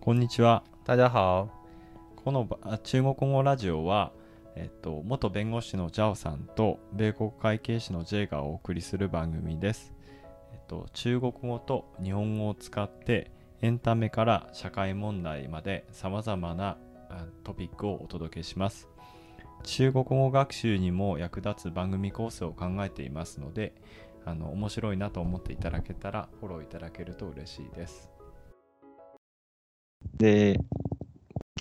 こんにちは。大家好。このば中国語ラジオは、えっと、元弁護士のジャオさんと米国会計士のジェイがお送りする番組です。えっと、中国語と日本語を使ってエンタメから社会問題まで様々なあトピックをお届けします。中国語学習にも役立つ番組構成を考えていますので、あの面白いなと思っていただけたらフォローいただけると嬉しいです。で、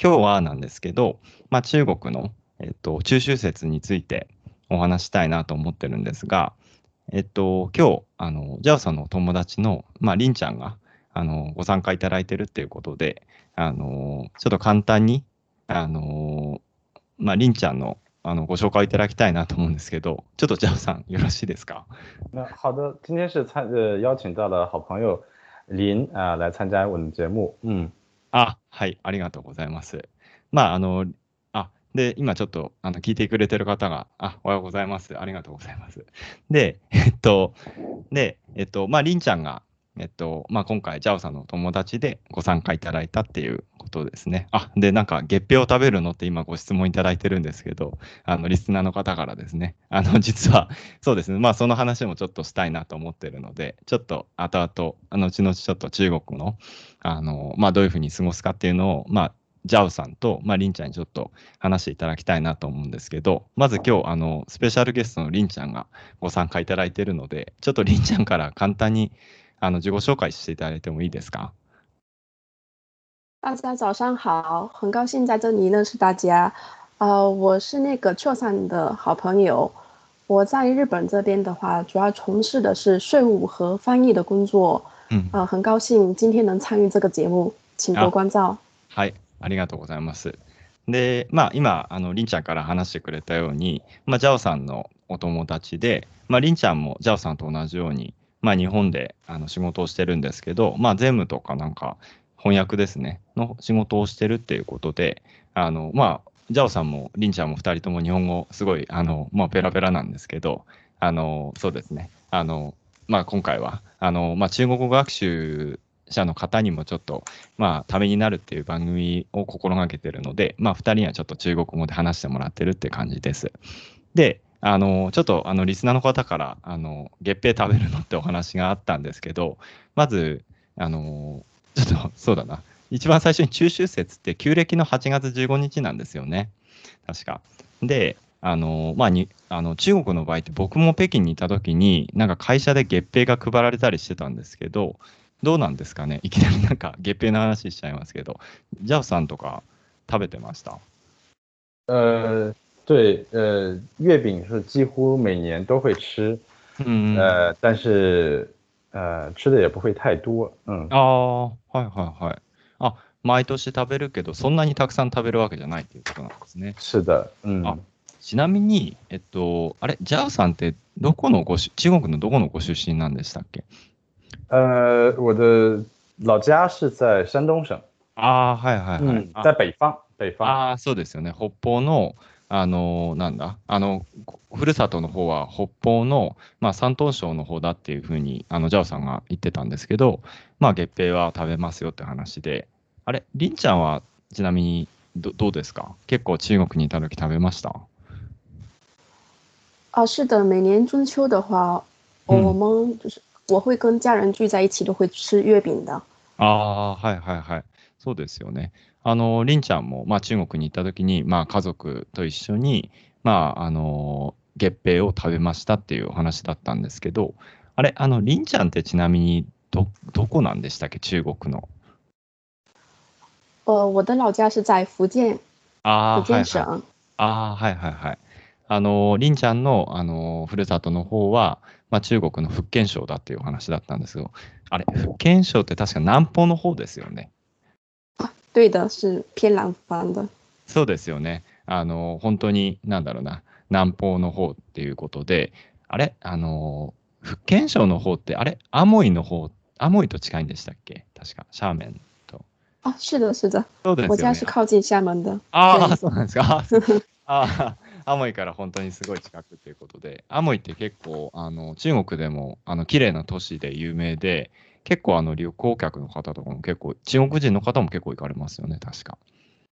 今日はなんですけど、まあ、中国の、えっと、中秋節についてお話したいなと思ってるんですが、えっと、今日、あの、ジャオさんのお友達の、まあ、りんちゃんが、あの、ご参加いただいてるっていうことで、あの、ちょっと簡単に、あの、まあ、りんちゃんの、あの、ご紹介いただきたいなと思うんですけど、ちょっとジャオさん、よろしいですか？那好的，今天是参邀请到了好朋友林、来参加我们节目。嗯，あ、はい、ありがとうございます。まあ、あの、あ、で、今ちょっと、あの、聞いてくれてる方が、あ、おはようございます。ありがとうございます。で、えっと、で、えっと、まあ、りんちゃんが、えっと、まあ、今回、ジャオさんのお友達でご参加いただいたっていうことですね。あ、で、なんか、月餅を食べるのって今ご質問いただいてるんですけど、あの、リスナーの方からですね、あの、実は、そうですね、まあ、その話もちょっとしたいなと思ってるので、ちょっと、後々、あの、後々ちょっと中国の、あの、まあ、どういうふうに過ごすかっていうのを、まあ、ジャオさんと、まあ、りんちゃんにちょっと話していただきたいなと思うんですけど、まず今日、あの、スペシャルゲストのりんちゃんがご参加いただいているので、ちょっとりんちゃんから簡単に、あの、自己紹介していただいてもいいですか？大家早上好，很高兴在这里认识大家。呃，我是那个的好朋友。我在日本这边的话，主要从事的是税务和翻译的工作。うん。呃，很高兴今天能参与这个节目，请多关照。はい、ありがとうございます。で、まあ、今、あの、りんちゃんから話してくれたように、まあ、ジャオさんのお友達で、まあ、りんちゃんもジャオさんと同じように、まあ、日本であの仕事をしてるんですけど、まあ、税務とかなんか翻訳ですね、の仕事をしてるっていうことで、あの、まあ、ジャオさんもりんちゃんも二人とも日本語すごい、あの、まあ、ペラペラなんですけど、あの、そうですね、あの、まあ、今回は、あの、まあ、中国語学習者の方にもちょっと、まあ、ためになるっていう番組を心がけてるので、まあ、二人にはちょっと中国語で話してもらってるって感じです。で、あの、ちょっと、あの、リスナーの方から、あの、月餅食べるのってお話があったんですけど、まず、あの、ちょっと、そうだな。一番最初に中秋節って旧暦の8月15日なんですよね。確か。で、あの、まあ、に、あの、中国の場合って僕も北京にいた時に、なんか会社で月餅が配られたりしてたんですけど、どうなんですかね？いきなりなんか月餅の話しちゃいますけど、ジャオさんとか食べてました？呃，对，呃，月饼是几乎每年都会吃，うん。呃，但是呃吃的也不会太多。嗯，ああ、はいはいはい。あ、毎年食べるけど、そんなにたくさん食べるわけじゃないっていうことなんですね。是的，嗯，あちなみに、えっと、あれ、ジャオさんってどこのごし、中国のどこのご出身なんでしたっけ？呃，我的老家是在山东省，ああ、はいはいはい。在北方，北方。ああ、そうですよね。北方の、あの、なんだ、あの、ふるさとの方は北方の、まあ、山東省の方だっていうふうに、あの、ジャオさんが言ってたんですけど、まあ、月餅は食べますよって話で、あれ、りんちゃんはちなみにどどうですか？結構中国にいた時食べました？啊，是的，每年中秋的话，我们就是我会跟家人聚在一起，都会吃月饼的。ああ、はいはいはい。そうですよね。あの、りんちゃんも、まあ、中国に行った時に、まあ、家族と一緒に、まあ、あの、月餅を食べましたっていうお話だったんですけど、あれ、あの、りんちゃんってちなみに、ど、どこなんでしたっけ？中国の。呃，我的老家是在福建，ああ、福はいはい。建省。ああ、はいはいはい。あの、りんちゃんの、あの、ふるさとの方は、まあ、中国の福建省だっていうお話だったんですけど、あれ、福建省って確か南方の方ですよね。啊，对的，是偏南方的。そうですよね。あの、本当に、なんだろうな、南方の方っていうことで、あれ、あの、福建省の方って、あれ、アモイの方、アモイと近いんでしたっけ？確か、シャーメンと。啊，是的，是的，そうですよね我家是。靠近厦门的。ああ、はいそうなんですか。あアモイから本当にすごい近くということで、アモイって結構、あの、中国でも、あの、綺麗な都市で有名で、結構あの旅行客の方とかも結構、中国人の方も結構行かれますよね、確か。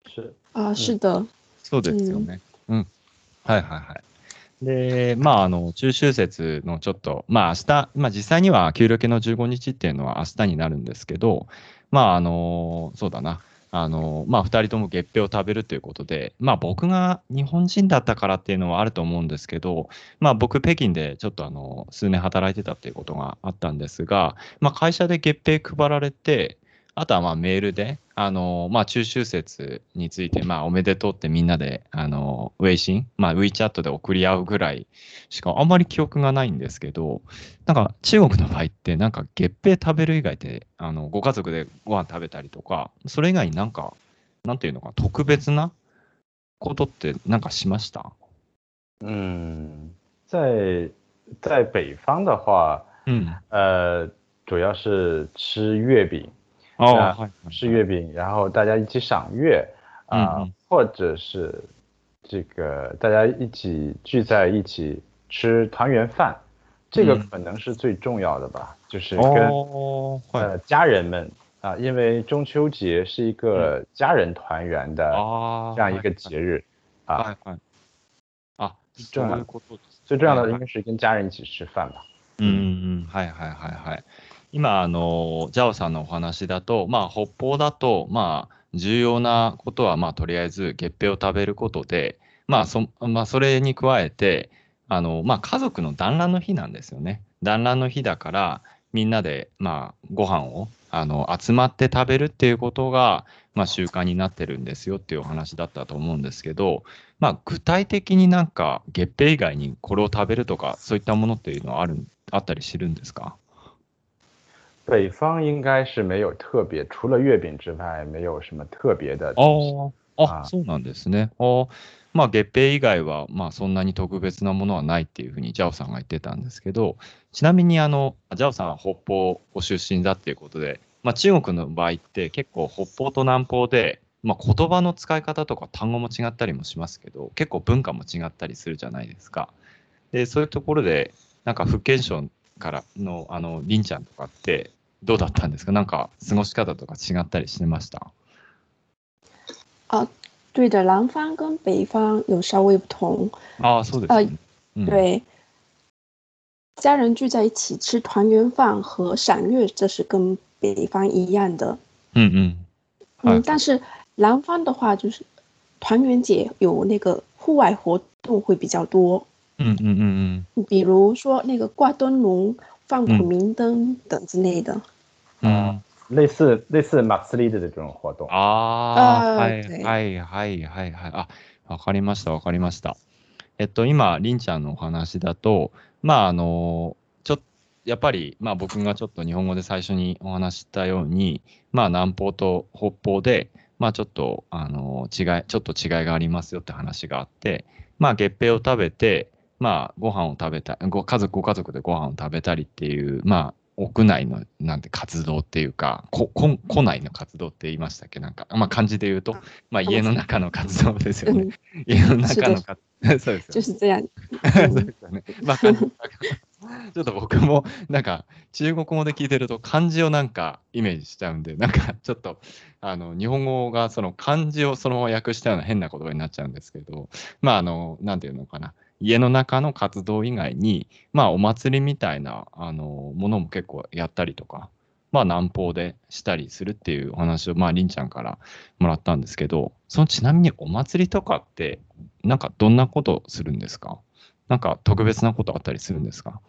是啊，是的，そうですよね。うん。はいはいはい。で、まあ、あの、中秋節のちょっと、まあ、明日、まあ、実際には旧暦の15日っていうのは明日になるんですけど、まあ、あの、そうだな。あの、まあ、2人とも月餅を食べるということで、まあ、僕が日本人だったからっていうのはあると思うんですけど、まあ、僕、北京でちょっとあの、数年働いてたっていうことがあったんですが、まあ、会社で月餅配られて、あとはまあメールで、あの、まあ中秋節について、まあおめでとうってみんなで、あの、ウェイシン、まあ WeChat で送り合うぐらいしかあんまり記憶がないんですけど、なんか中国の場合ってなんか月餅食べる以外で、あの、ご家族でご飯食べたりとか、それ以外になんか、なんていうのか、特別なことってなんかしました？嗯，在在北方的话，うん。呃，主要是吃月饼，ああ、はいはい。吃月饼，然后大家一起赏月啊、嗯嗯或者是这个大家一起聚在一起吃团圆饭，这个嗯可能是最重要的吧，就是跟、おー、はい。呃家人们啊、因为中秋节是一个家人团圆的ああ。这样一个节日啊，はいはい。あ、そういうことです。最重要はいはい的应该是跟家人一起吃饭吧。うんうんうん、はいはいはいはい。 今、あの、ジャオさんのお話だと、まあ、北方だと、まあ、重要なことは、まあ、とりあえず、月餅を食べることで、まあ、そ、まあ、それに加えて、あの、まあ、家族の団らんの日なんですよね。団らんの日だから、みんなで、まあ、ご飯を、あの、集まって食べるっていうことが、まあ、習慣になってるんですよっていうお話だったと思うんですけど、まあ、具体的になんか、月餅以外にこれを食べるとか、そういったものっていうのはあるあったりするんですか？北方应该是没有特别，除了月饼之外，没有什么特别的。ああ、あそうなんですね。まあ、月餅以外は、まあ、そんなに特別なものはないっていうふうに、ジャオさんが言ってたんですけど、ちなみに、あの、ジャオさんは北方ご出身だっていうことで、まあ、中国の場合って結構北方と南方で、まあ、言葉の使い方とか単語も違ったりもしますけど、結構文化も違ったりするじゃないですか。で、そういうところで、なんか福建省からの、あの、りんちゃんとかって、どうだったんですかなんか過ごし方とか違ったりしてました对的，南方跟北方有稍微不同。ああ、そうですね。うん对，家人聚在一起吃团圆饭和赏月，这是跟北方一样的。うんうん。はい嗯，但是南方的话，就是团圆节有那个户外活动会比较多，うんうんうんうん。比如说那个挂灯笼、 放嗯普明灯等之类的。うん、类似类似马斯利的这种活动。ああ、はい对はいはいはいはい。あ、わかりましたわかりました。えっと、今、りんちゃんのお話だと、まあ、あの、ちょっやっぱり、まあ僕がちょっと日本語で最初にお話ししたように、まあ南方と北方で、まあちょっと、あの、違い、ちょっと違いがありますよって話があって、まあ月餅を食べて、まあご飯を食べた、ご家族、ご家族でご飯を食べたりっていう、まあ屋内のなんて活動っていうか、こ、こ、庫内の活動って言いましたっけ？なんか、まあ漢字で言うと、まあ家の中の活動ですよね。嗯，家の中の活動、そうですよね。そう嗯ですよね。まあ、ちょっと僕も、なんか、中国語で聞いてると、漢字をなんかイメージしちゃうんで、なんか、ちょっと、あの、日本語がその漢字をそのまま訳したような変な言葉になっちゃうんですけど、まあ、あの、なんていうのかな。家の中の活動以外に、まあ、お祭りみたいな、あの、ものも結構やったりとか、まあ、南方でしたりするっていうお話を、まあ、りんちゃんからもらったんですけど、そのちなみにお祭りとかって、なんかどんなことするんですか？なんか特別なことあったりするんですか？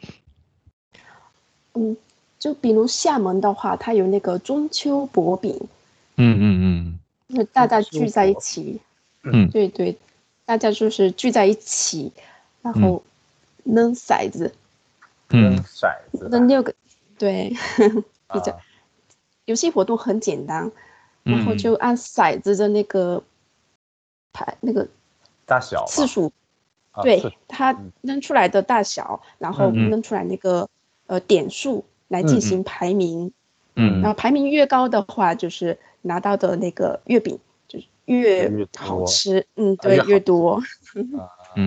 嗯，就比如厦门的话，它有那个中秋薄饼，うんうん那大家聚在一薄起，嗯对对，大家就是聚在一起，然后扔骰子，うん。う扔ん。骰子吧，扔六个，对，比较啊游戏活动很简单，然后嗯就按骰子的那个排那个大小吧次数，啊对次它嗯扔出来的大小，然后嗯嗯扔出来那个呃点数来进嗯行排名，うん然后排名越高的话，就是拿到的那个月饼就是越越多好吃，嗯，对，啊越好越多，う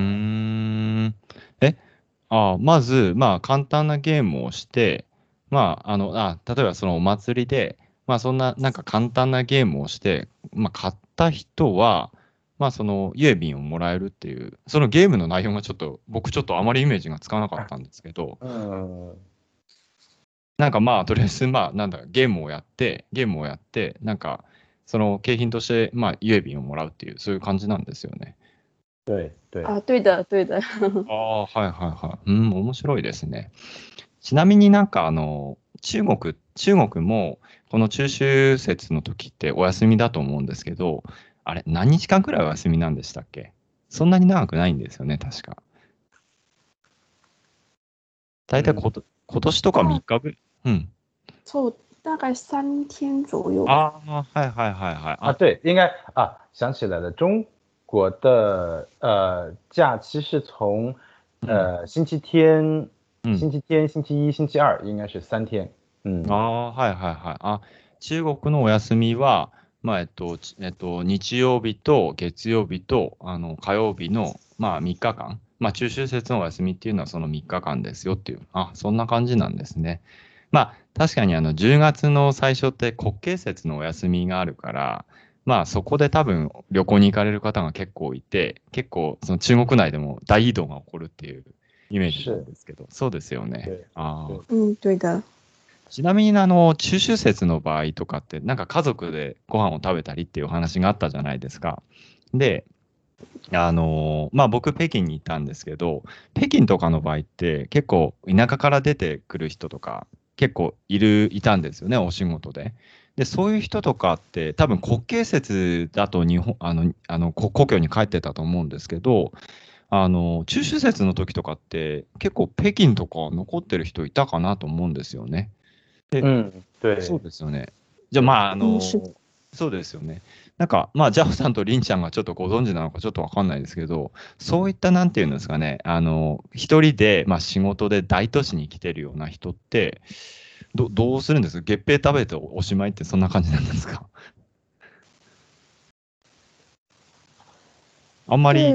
あまず、まあ、簡単なゲームをして、まあ、あの、あ、例えばそのお祭りで、まあそんななんか簡単なゲームをして、まあ買った人は、まあその郵便をもらえるっていう、そのゲームの内容がちょっと、僕ちょっとあまりイメージがつかなかったんですけど、なんかまあとりあえずまあなんだゲームをやって、ゲームをやって、なんかその景品としてまあ郵便をもらうっていう、そういう感じなんですよね。对对。あ、对的对的。ああ、はいはいはい。うん、面白いですね。ちなみになんかあの、中国、中国もこの中秋節の時ってお休みだと思うんですけど、あれ、何日間くらいお休みなんでしたっけ？そんなに長くないんですよね、確か。大体こ、うん、今年とか3日ぐうん。そう、大概三天左右。ああ、はいはいはいはい。あ、对，应该啊，想起来了，中国的呃假期是从呃星期天星期天、星期一、星期二应该是三天。うん、はいはいはい。あ、中国のお休みは、まあ、えっと、えっと、日曜日と月曜日と、あの、火曜日の、まあ、3日間。まあ、中秋節のお休みっていうのはその3日間ですよっていう。あ、そんな感じなんですね。まあ、確かにあの、10月の最初って国慶節のお休みがあるから、まあ、そこで多分旅行に行かれる方が結構いて、結構その中国内でも大移動が起こるっていうイメージなんですけど、そうですよね。あうん、对的。ちなみにあの中秋節の場合とかって、なんか家族でご飯を食べたりっていう話があったじゃないですか。で、あのまあ僕、北京にいたんですけど、北京とかの場合って、結構田舎から出てくる人とか、結構いるいたんですよね、お仕事で。で、そういう人とかって、多分国慶節だと日本あのあの故郷に帰ってたと思うんですけど、あの、中秋節の時とかって、結構北京とか残ってる人いたかなと思うんですよね。で、うん、そうですよね。じゃあ、まあ、あの、そうですよね。なんか、まあ、ジャオさんとリンちゃんがちょっとご存知なのかちょっとわかんないですけど、そういった、なんていうんですかね、あの、一人で、まあ、仕事で大都市に来てるような人って、どどうするんですか？月餅食べておしまいってそんな感じなんですか？あんまり。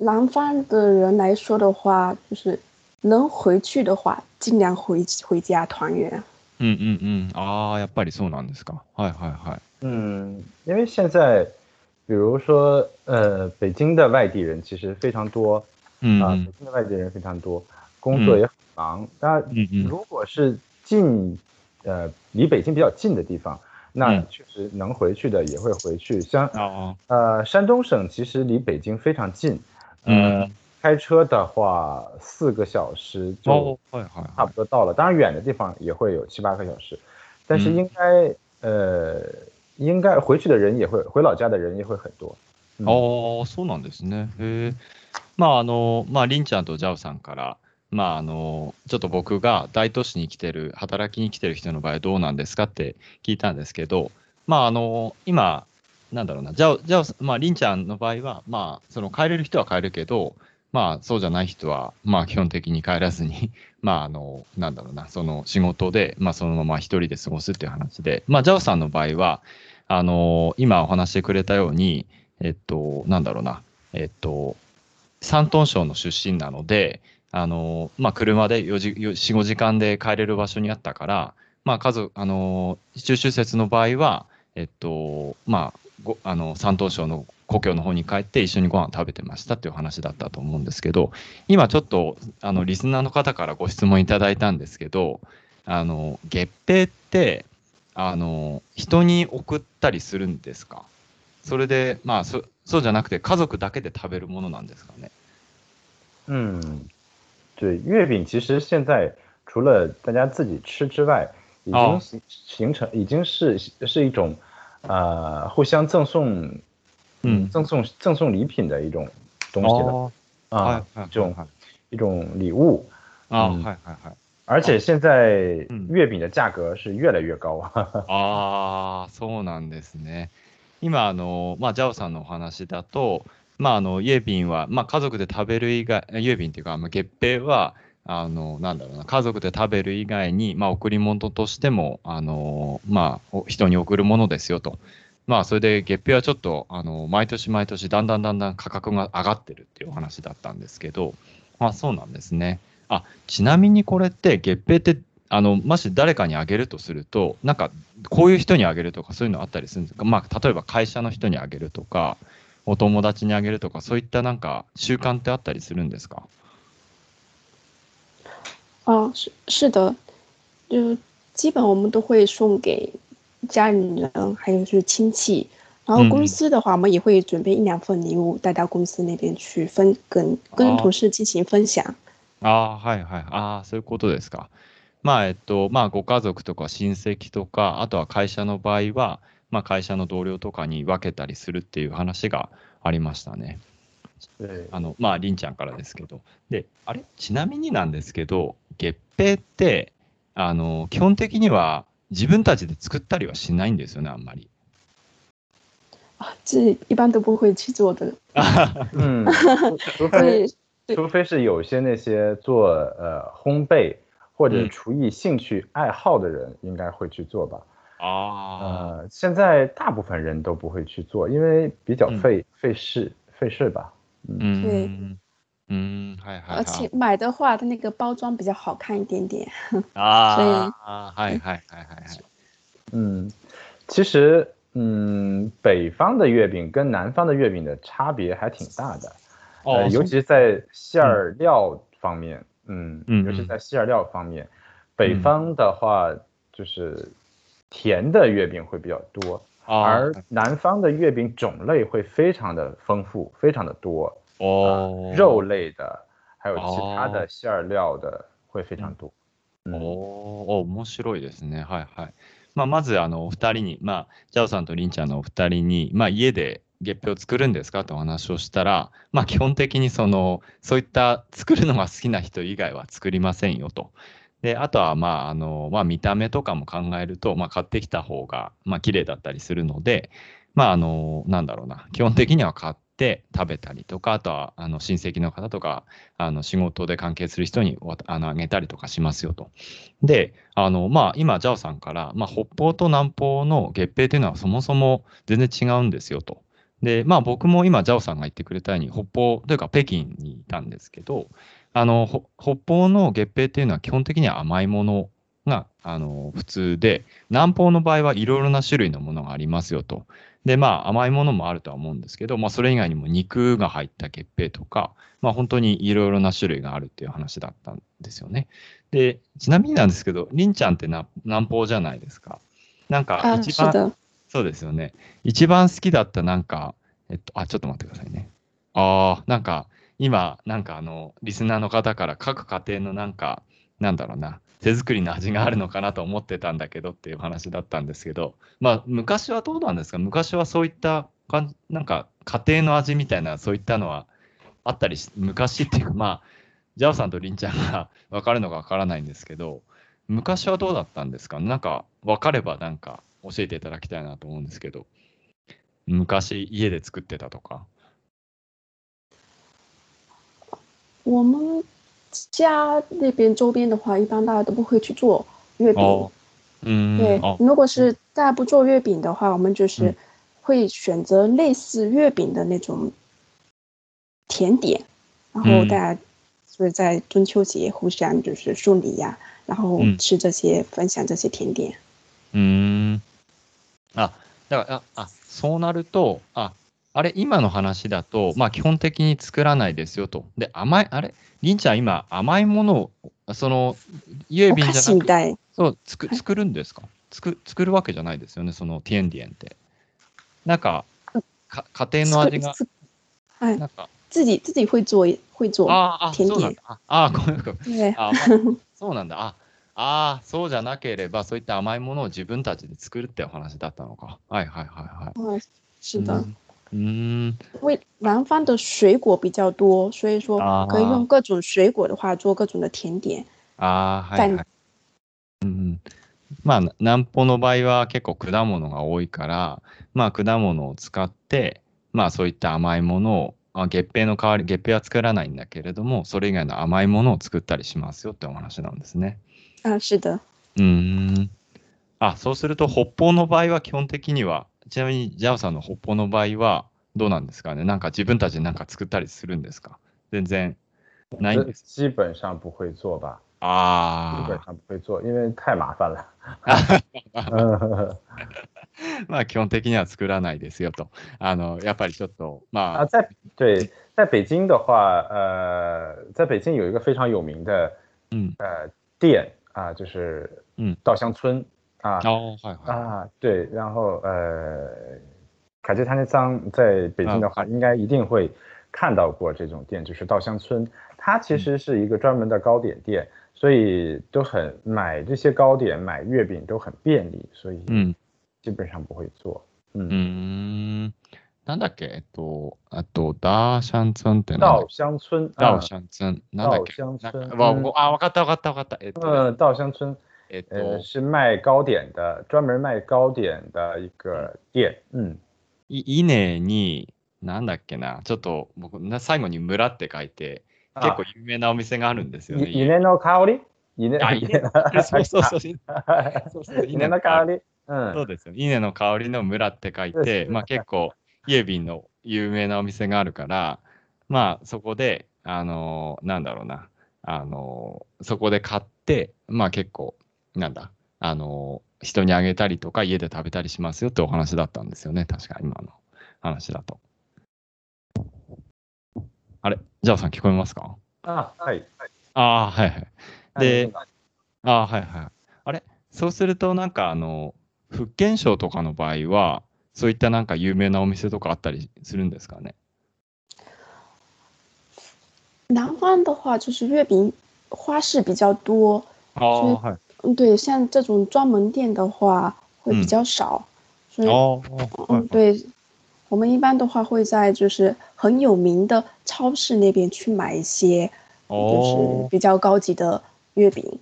南方的人来说的话，就是能回去的话，尽量回回家团圆。嗯嗯嗯，啊，やっぱりそうなんですか。はいはいはい。嗯，因为现在，比如说，呃，北京的外地人其实非常多，嗯啊，北京的外地人非常多，工作也很忙。当然，如果是近，呃，离北京比较近的地方。那确实能回去的也会回去，像呃山东省其实离北京非常近。嗯，开车的话四个小时就差不多到了。当然远的地方也会有七八个小时，但是应该呃应该回去的人也会回老家的人也会很多。ああ、そうなんですね。へえ。まああのまありんちゃんとジャオさんから まああのちょっと僕が大都市に来てる働きに来てる人の場合どうなんですかって聞いたんですけど、まああの今なんだろうな、じゃあ、じゃあ、まあ、りんちゃんの場合は、まあ、その帰れる人は帰るけど、まあ、そうじゃない人は、まあ、基本的に帰らずに、まあ、あの、なんだろうな、その仕事で、まあ、そのまま一人で過ごすっていう話で、まあ、ジャオさんの場合は、あの、今お話してくれたように、えっと、なんだろうな、えっと、山東省の出身なので、あの、まあ、車で4時、4、5時間で帰れる場所にあったから、まあ、数、あの、中秋節の場合は、えっと、まあ、ごあの山東省の故郷の方に帰って一緒にご飯食べてましたっていう話だったと思うんですけど今ちょっとあのリスナーの方からご質問いただいたんですけどあの月餅ってあの人に送ったりするんですか？それでまあそそうじゃなくて家族だけで食べるものなんですかね？うん。对月饼其实现在除了大家自己吃之外已经形形成已经是是一种呃，互相赠送，嗯，赠送赠送礼品的一种东西了啊，这种一种礼物啊，嗨嗨嗨，而且现在月饼的价格是越来越高ああ、そうなんですね。今あのまあジャオさんのお話だと、 まああの月餅はまあ家族で食べる以外月餅っていうかまあ月餅はあの、なんだろうな、家族で食べる以外に、まあ、贈り物としても、あの、まあ、人に贈るものですよと。まあ、それで月餅はちょっと、あの、毎年毎年、だんだんだんだん価格が上がってるっていうお話だったんですけど、まあ、そうなんですね。あ、ちなみにこれって、月餅って、あの、もし誰かにあげるとすると、なんか、こういう人にあげるとか、そういうのあったりするんですか？まあ、例えば会社の人にあげるとか、お友達にあげるとか、そういったなんか習慣ってあったりするんですか？啊，是是的，就基本我们都会送给家里人，还有就是亲戚。然后公司的话，我们也会准备一两份礼物带到公司那边去分，跟跟同事进行分享。ああ、はいはい。ああ、そういうことですか。まあ、えっと、まあ、ご家族とか親戚とか、あとは会社の場合は、まあ、会社の同僚とかに分けたりするっていう話がありましたね。あの、まあ、りんちゃんからですけど。で、あれ、ちなみになんですけど、月餅って、あの、基本的には自分たちで作ったりはしないんですよね、あんまり。啊，这一般都不会去做的。嗯，除非除非是有些那些做呃烘焙或者厨艺兴趣爱好的人，应该会去做吧。啊，呃，现在大部分人都不会去做，因为比较费费事费事吧。嗯，对，嗯，还还。而且买的话，它那个包装比较好看一点点。啊，所以啊，还还还还还。嗯，其实。嗯，北方的月饼跟南方的月饼的差别还挺大的，呃，尤其是在馅儿料方面，嗯，尤其在馅儿料方面，北方的话就是甜的月饼会比较多，而南方的月饼种类会非常的丰富，非常的多，哦，肉类的还有其他的馅儿料的会非常多。哦哦，面白いですね。はいはい。まあ、まずあのお二人に、まあ、ジャオさんとリンちゃんのお二人に、まあ、家で月餅を作るんですか？とお話をしたら、まあ、基本的にそのそういった作るのが好きな人以外は作りませんよと。であとは、まああのまあ、見た目とかも考えると、まあ、買ってきた方が、まあ綺麗だったりするので、まあ、あのなんだろうな基本的には買って食べたりとか、あとはあの親戚の方とか、あの仕事で関係する人にあのあげたりとかしますよと。で、あのまあ、今、ジャオさんから、まあ、北方と南方の月餅というのはそもそも全然違うんですよと。で、まあ、僕も今、ジャオさんが言ってくれたように、北方というか北京にいたんですけど、あの北方の月餅っていうのは基本的には甘いものがあの普通で、南方の場合はいろいろな種類のものがありますよと。で、まあ、甘いものもあるとは思うんですけど、まあ、それ以外にも肉が入った月餅とか、まあ、本当にいろいろな種類があるっていう話だったんですよね。で、ちなみになんですけど、りんちゃんってな南方じゃないですか。なんか、一番、そうですよね。一番好きだったなんか、えっと、あ、ちょっと待ってくださいね。ああ、なんか、今、なんかあの、リスナーの方から各家庭のなんか、なんだろうな、手作りの味があるのかなと思ってたんだけどっていう話だったんですけど、まあ、昔はどうなんですか？昔はそういったか、なんか家庭の味みたいな、そういったのはあったりし、昔っていうか、まあ、ジャオさんとリンちゃんが分かるのか分からないんですけど、昔はどうだったんですか？なんか分かればなんか教えていただきたいなと思うんですけど、昔家で作ってたとか。我们家那边周边的话，一般大家都不会去做月饼。嗯，对。如果是大家不做月饼的话，我们就是会选择类似月饼的那种甜点，然后大家就是在中秋节互相就是送礼呀，然后吃这些，分享这些甜点。嗯，啊，だからあそうなるとあ あれ今の話だとまあ基本的に作らないですよとで甘いあれ？りんちゃん、今、甘いものを、その、郵便じゃなくて、そう、作作るんですか、作作るわけじゃないですよね、そのティエンディエンって。なんか、か家庭の味が。はい。なんか自己自己会做会做甜点。ああ、ごめんごめん。あ、そうなんだ。ああ、そうじゃなければ、そういった甘いものを自分たちで作るってお話だったのか。はいはいはいはい。是的。嗯，因为南方的水果比较多，所以说可以用各种水果的话做各种的甜点。ああ、はい、はい。うん。まあ、南方の場合は結構果物が多いから、まあ、果物を使って、まあ、そういった甘いものを、あ月餅の代わり、月餅は作らないんだけれども、それ以外の甘いものを作ったりしますよってお話なんですね。あ、是的。うん。あ、そうすると、北方の場合は基本的には、ちなみに、ジャオさんの北方の場合は、どうなんですかね？なんか自分たちでなんか作ったりするんですか？全然ないんです。基本上不会做吧。あ基本上不会做，因为太麻烦了。まあ基本的には作らないですよと。あのやっぱりちょっとまあ。在对，在北京的话，呃，在北京有一个非常有名的，嗯，呃，店啊，就是嗯，稻香村啊。哦，啊，对，然后呃，凯吉他那桑在北京的话，应该一定会看到过这种店，就是稻香村。它其实是一个专门的糕点店。所以都很买这些糕点、买月饼都很便利，所以嗯，基本上不会做。嗯，なんだっけえっとあとダーシャン村って稻香村。稻香村。稻香村。わあわかったわかったわかった。えっと嗯，稻香村。 えっと是卖糕点的，专门卖糕点的一个店。嗯。い稲になんだっけな、ちょっと僕最後に村って書いて。結構有名なお店があるんですよね。稲の香り？稲そうそうそう。稲の香り、そうですよ。稲の香りの村って書いて、まあ結構、イエビンの有名なお店があるから、まあそこで、あのー、なんだろうな、あのー、そこで買って、まあ結構、なんだ、あのー、人にあげたりとか家で食べたりしますよってお話だったんですよね、確か今の話だと。あれ、ジャオさん聞こえますか？あ、はい。ああ、はいはい。で、ああ、はいはい。あれ、そうするとなんかあの、福建省とかの場合は、そういったなんか有名なお店とかあったりするんですかね？南方的话，就是月饼花式比较多，哦，嗯，对，像这种专门店的话会比较少，所以，哦，嗯，对。我们一般的话会在就是很有名的超市那边去买一些，就是比较高級的月饼。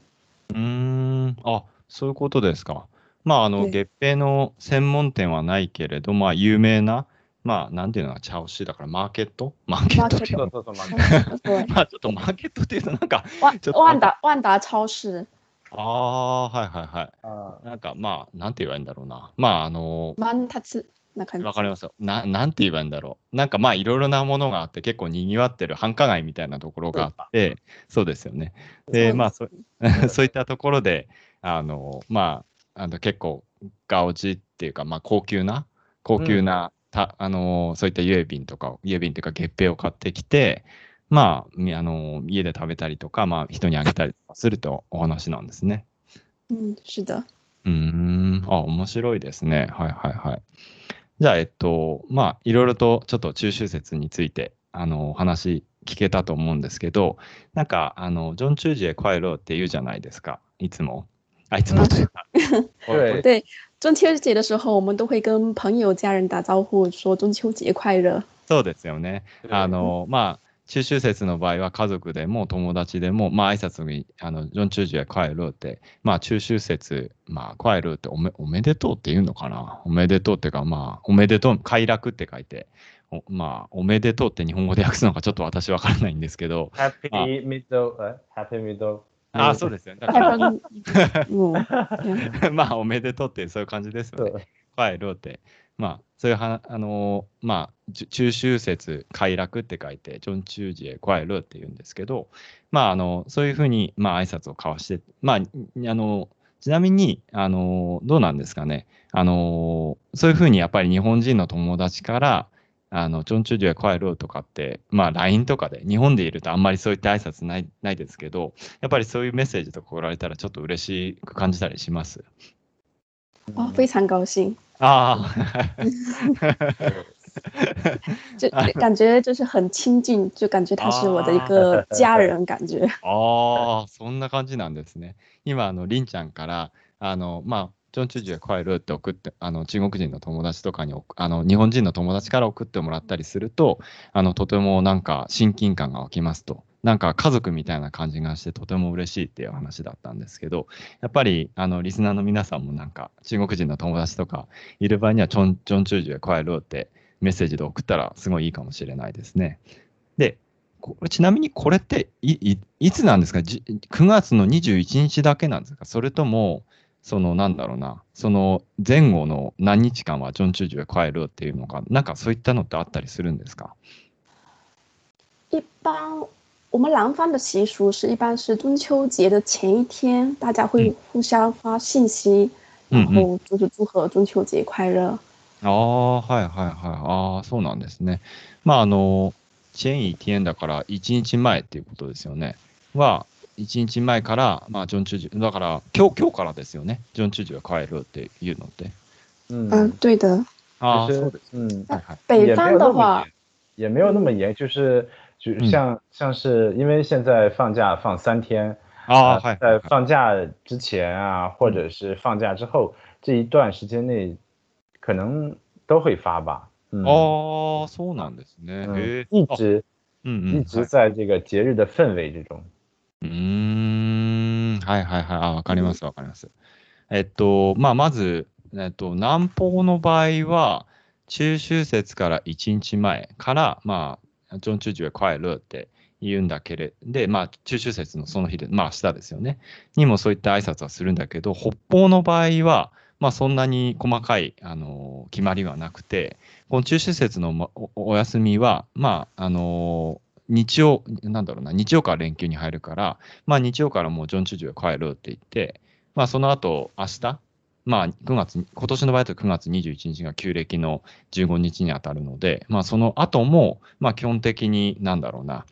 うん、あ、そういうことですか。まああの月餅の専門店はないけれど、まあ有名な。まあ、なんていうのか、超市だから、マーケット？マーケットっていうの まあ、ちょっとマーケットっていうと、なんか、万达、万达超市。ああ、はいはいはい。なんか、まあ、なんて言えばいいんだろうな。まあ、あの、万達。な感じ。わかりますよ。な、なんて言えばいいんだろう。なんかまあいろいろなものがあって結構賑わってる繁華街みたいなところがあって、そうですよね。で、まあそ そういったところで、あの、まあ、あの結構ガオジっていうか、まあ高級な、高級な、うん、たあの、そういった郵便とか、郵便っていうか月餅を買ってきて、まあ、あの、家で食べたりとか、まあ人にあげたりするとお話なんですね。うん、是的。うん、あ、面白いですね。はいはいはい。じゃあ、えっと、まあ、いろいろとちょっと中秋節について、あの、お話聞けたと思うんですけど、なんか、あの、ジョン・チュージェ・快乐って言うじゃないですか、いつも。あ、いつもというか。对。对。中秋节的时候，我们都会跟朋友、家人打招呼，说中秋节快乐。そうですよね。あの、まあ、中秋節の場合は家族でも友達でも、まあ挨拶に、あの、ジョンチュージュ帰るって、まあ中秋節、まあ帰るっておめおめでとうって言うのかな？おめでとうっていうか、まあ、おめでとう、快楽って書いて、おまあ、おめでとうって日本語で訳すのかちょっと私わからないんですけど。Happy Middle, Happy Middle. ああ、そうですよね。まあ、おめでとうってそういう感じですよね。帰るって。まあ、そういうは、あのー、まあ、中秋節快楽って書いて、ジョンチュージエクワイルって言うんですけど、まあ、あの、そういうふうに、まあ、挨拶を交わして、まあ、あの、ちなみに、あの、どうなんですかね。あの、そういうふうにやっぱり日本人の友達から、あの、ジョンチュージエクワイルとかって、まあ、LINE とかで、日本でいるとあんまりそういった挨拶ないないですけど、やっぱりそういうメッセージとか来られたらちょっと嬉しく感じたりします？あ、非常高興。啊，就感觉就是很亲近，就感觉他是我的一个家人感觉。ああ、そんな感じなんですね。今あのりんちゃんからあのまあジョンチュジュ帰るって送ってあの中国人の友達とかにあの日本人の友達から送ってもらったりするとあのとてもなんか親近感が湧きますと。なんか家族みたいな感じがしてとても嬉しいっていう話だったんですけど、やっぱりあのリスナーの皆さんもなんか中国人の友達とかいる場合にはチョン、ジョンチュージュへ帰ろうってメッセージで送ったらすごいいいかもしれないですね。で、ちなみにこれっていつなんですか ?9 月の21日だけなんですか？それとも、そのなんだろうな、その前後の何日間はジョン・チュージュへ帰るっていうのか、なんかそういったのってあったりするんですか？一般我们南方的习俗是一般是中秋节的前一天，大家会互相发信息，然后就是祝贺中秋节快乐。ああ、はいはいはい。ああ、そうなんですね。まあ、あの、前一天だから1日前っていうことですよね。は、1日前から、まあ、ジョン・チュジュ、だから今日、今日からですよね。ジョン・チュジュが帰るっていうのって。嗯，对的。啊，そうです。嗯，北方的话，也没有那么严，就是就像像是因为现在放假放三天啊，在放假之前啊，或者是放假之后这一段时间内，可能都会发吧。哦，そうなんですね。一直，嗯嗯，一直在这个节日的氛围之中。うん、はいはいはい。あ、わかりますわかります。えっと、まあ、まず、えっと、南方の場合は、中秋節から1日前から、まあ、 ジョン・チュジュ快乐って言うんだけれど、で、まあ、中秋節のその日で、まあ、明日ですよね。にもそういった挨拶はするんだけど、北方の場合は、まあ、そんなに細かい、あの決まりはなくて、この中秋節のお休みは、まあ、あの日曜、なんだろうな、日曜から連休に入るから、まあ、日曜からもうジョン・チュジュ帰るって言って、まあ、その後、明日、まあ、9月、今年の場合だと9月21日が旧暦の15日に当たるので、まあ、その後も、まあ、基本的に、なんだろうな、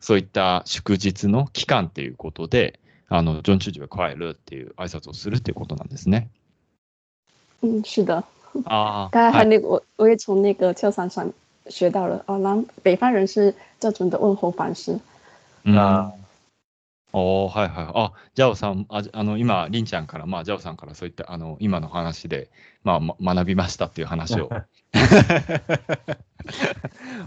そういった祝日の期間っていうことで、あの、ジョン・チュージュが帰るっていう挨拶をするっていうことなんですね。嗯，是的。啊，刚才还那个，我我也从那个秋山上学到了。哦，南北方人是这种的问候方式。あおはいはい。あ、ジャオさん、ああの今、りんちゃんから、まあ、ジャオさんからそういったあの今の話で、まあ、ま、学びましたっていう話を。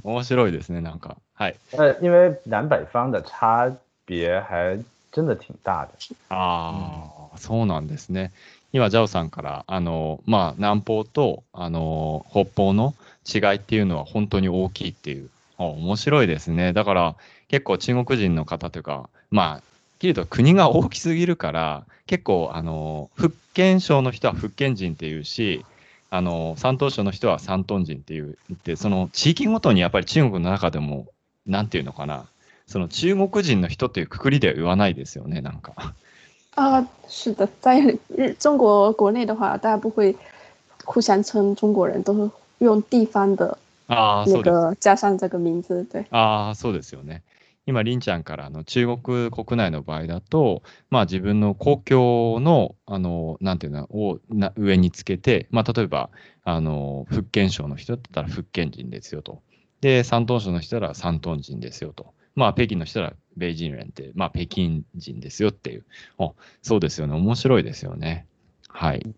面白いですね、なんか。はい。呃，因为南北方的差别还真的挺大的。ああ、そうなんですね。今、ジャオさんから、あの、まあ、南方と、あの、北方の違いっていうのは本当に大きいっていう。面白いですね。だから、結構中国人の方というか、まあ、きると国が大きすぎるから、結構、あの、福建省の人は福建人っていうし、あの、山東省の人は山東人っていう、で、その地域ごとにやっぱり中国の中でも、なんていうのかな、その中国人の人っていうくくりでは言わないですよね、なんか。啊，是的，在日中国国内的话，大家不会互相称中国人，都是用地方的啊那个加上这个名字，对。あそうですよね。今、りんちゃんからの中国国内の場合だと、まあ、自分の公共の、あの、なんていうの、をな上につけて、まあ、例えば、あの、福建省の人だったら福建人ですよと。で、山東省の人だったら山東人ですよと。まあ、北京の人は北京人って、まあ、北京人ですよっていう。あ、そうですよね。面白いですよね。はい。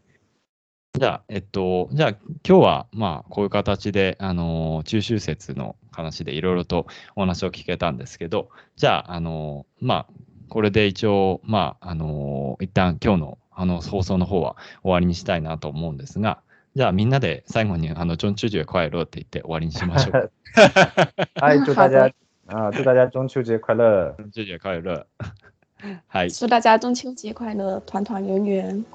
じゃあ、えっと、じゃあ、今日は、まあ、こういう形で、あの、中秋節の話でいろいろとお話を聞けたんですけど、じゃあ、あの、まあ、これで一応、まあ、あの、一旦今日の、あの、放送の方は終わりにしたいなと思うんですが、じゃあ、みんなで最後に、あの、ジョン・チュージュへ帰ろうって言って終わりにしましょう。はい、祝大家啊，祝大家中秋节快乐！中秋节快乐！嗨，祝大家 中秋节快乐，团团圆圆。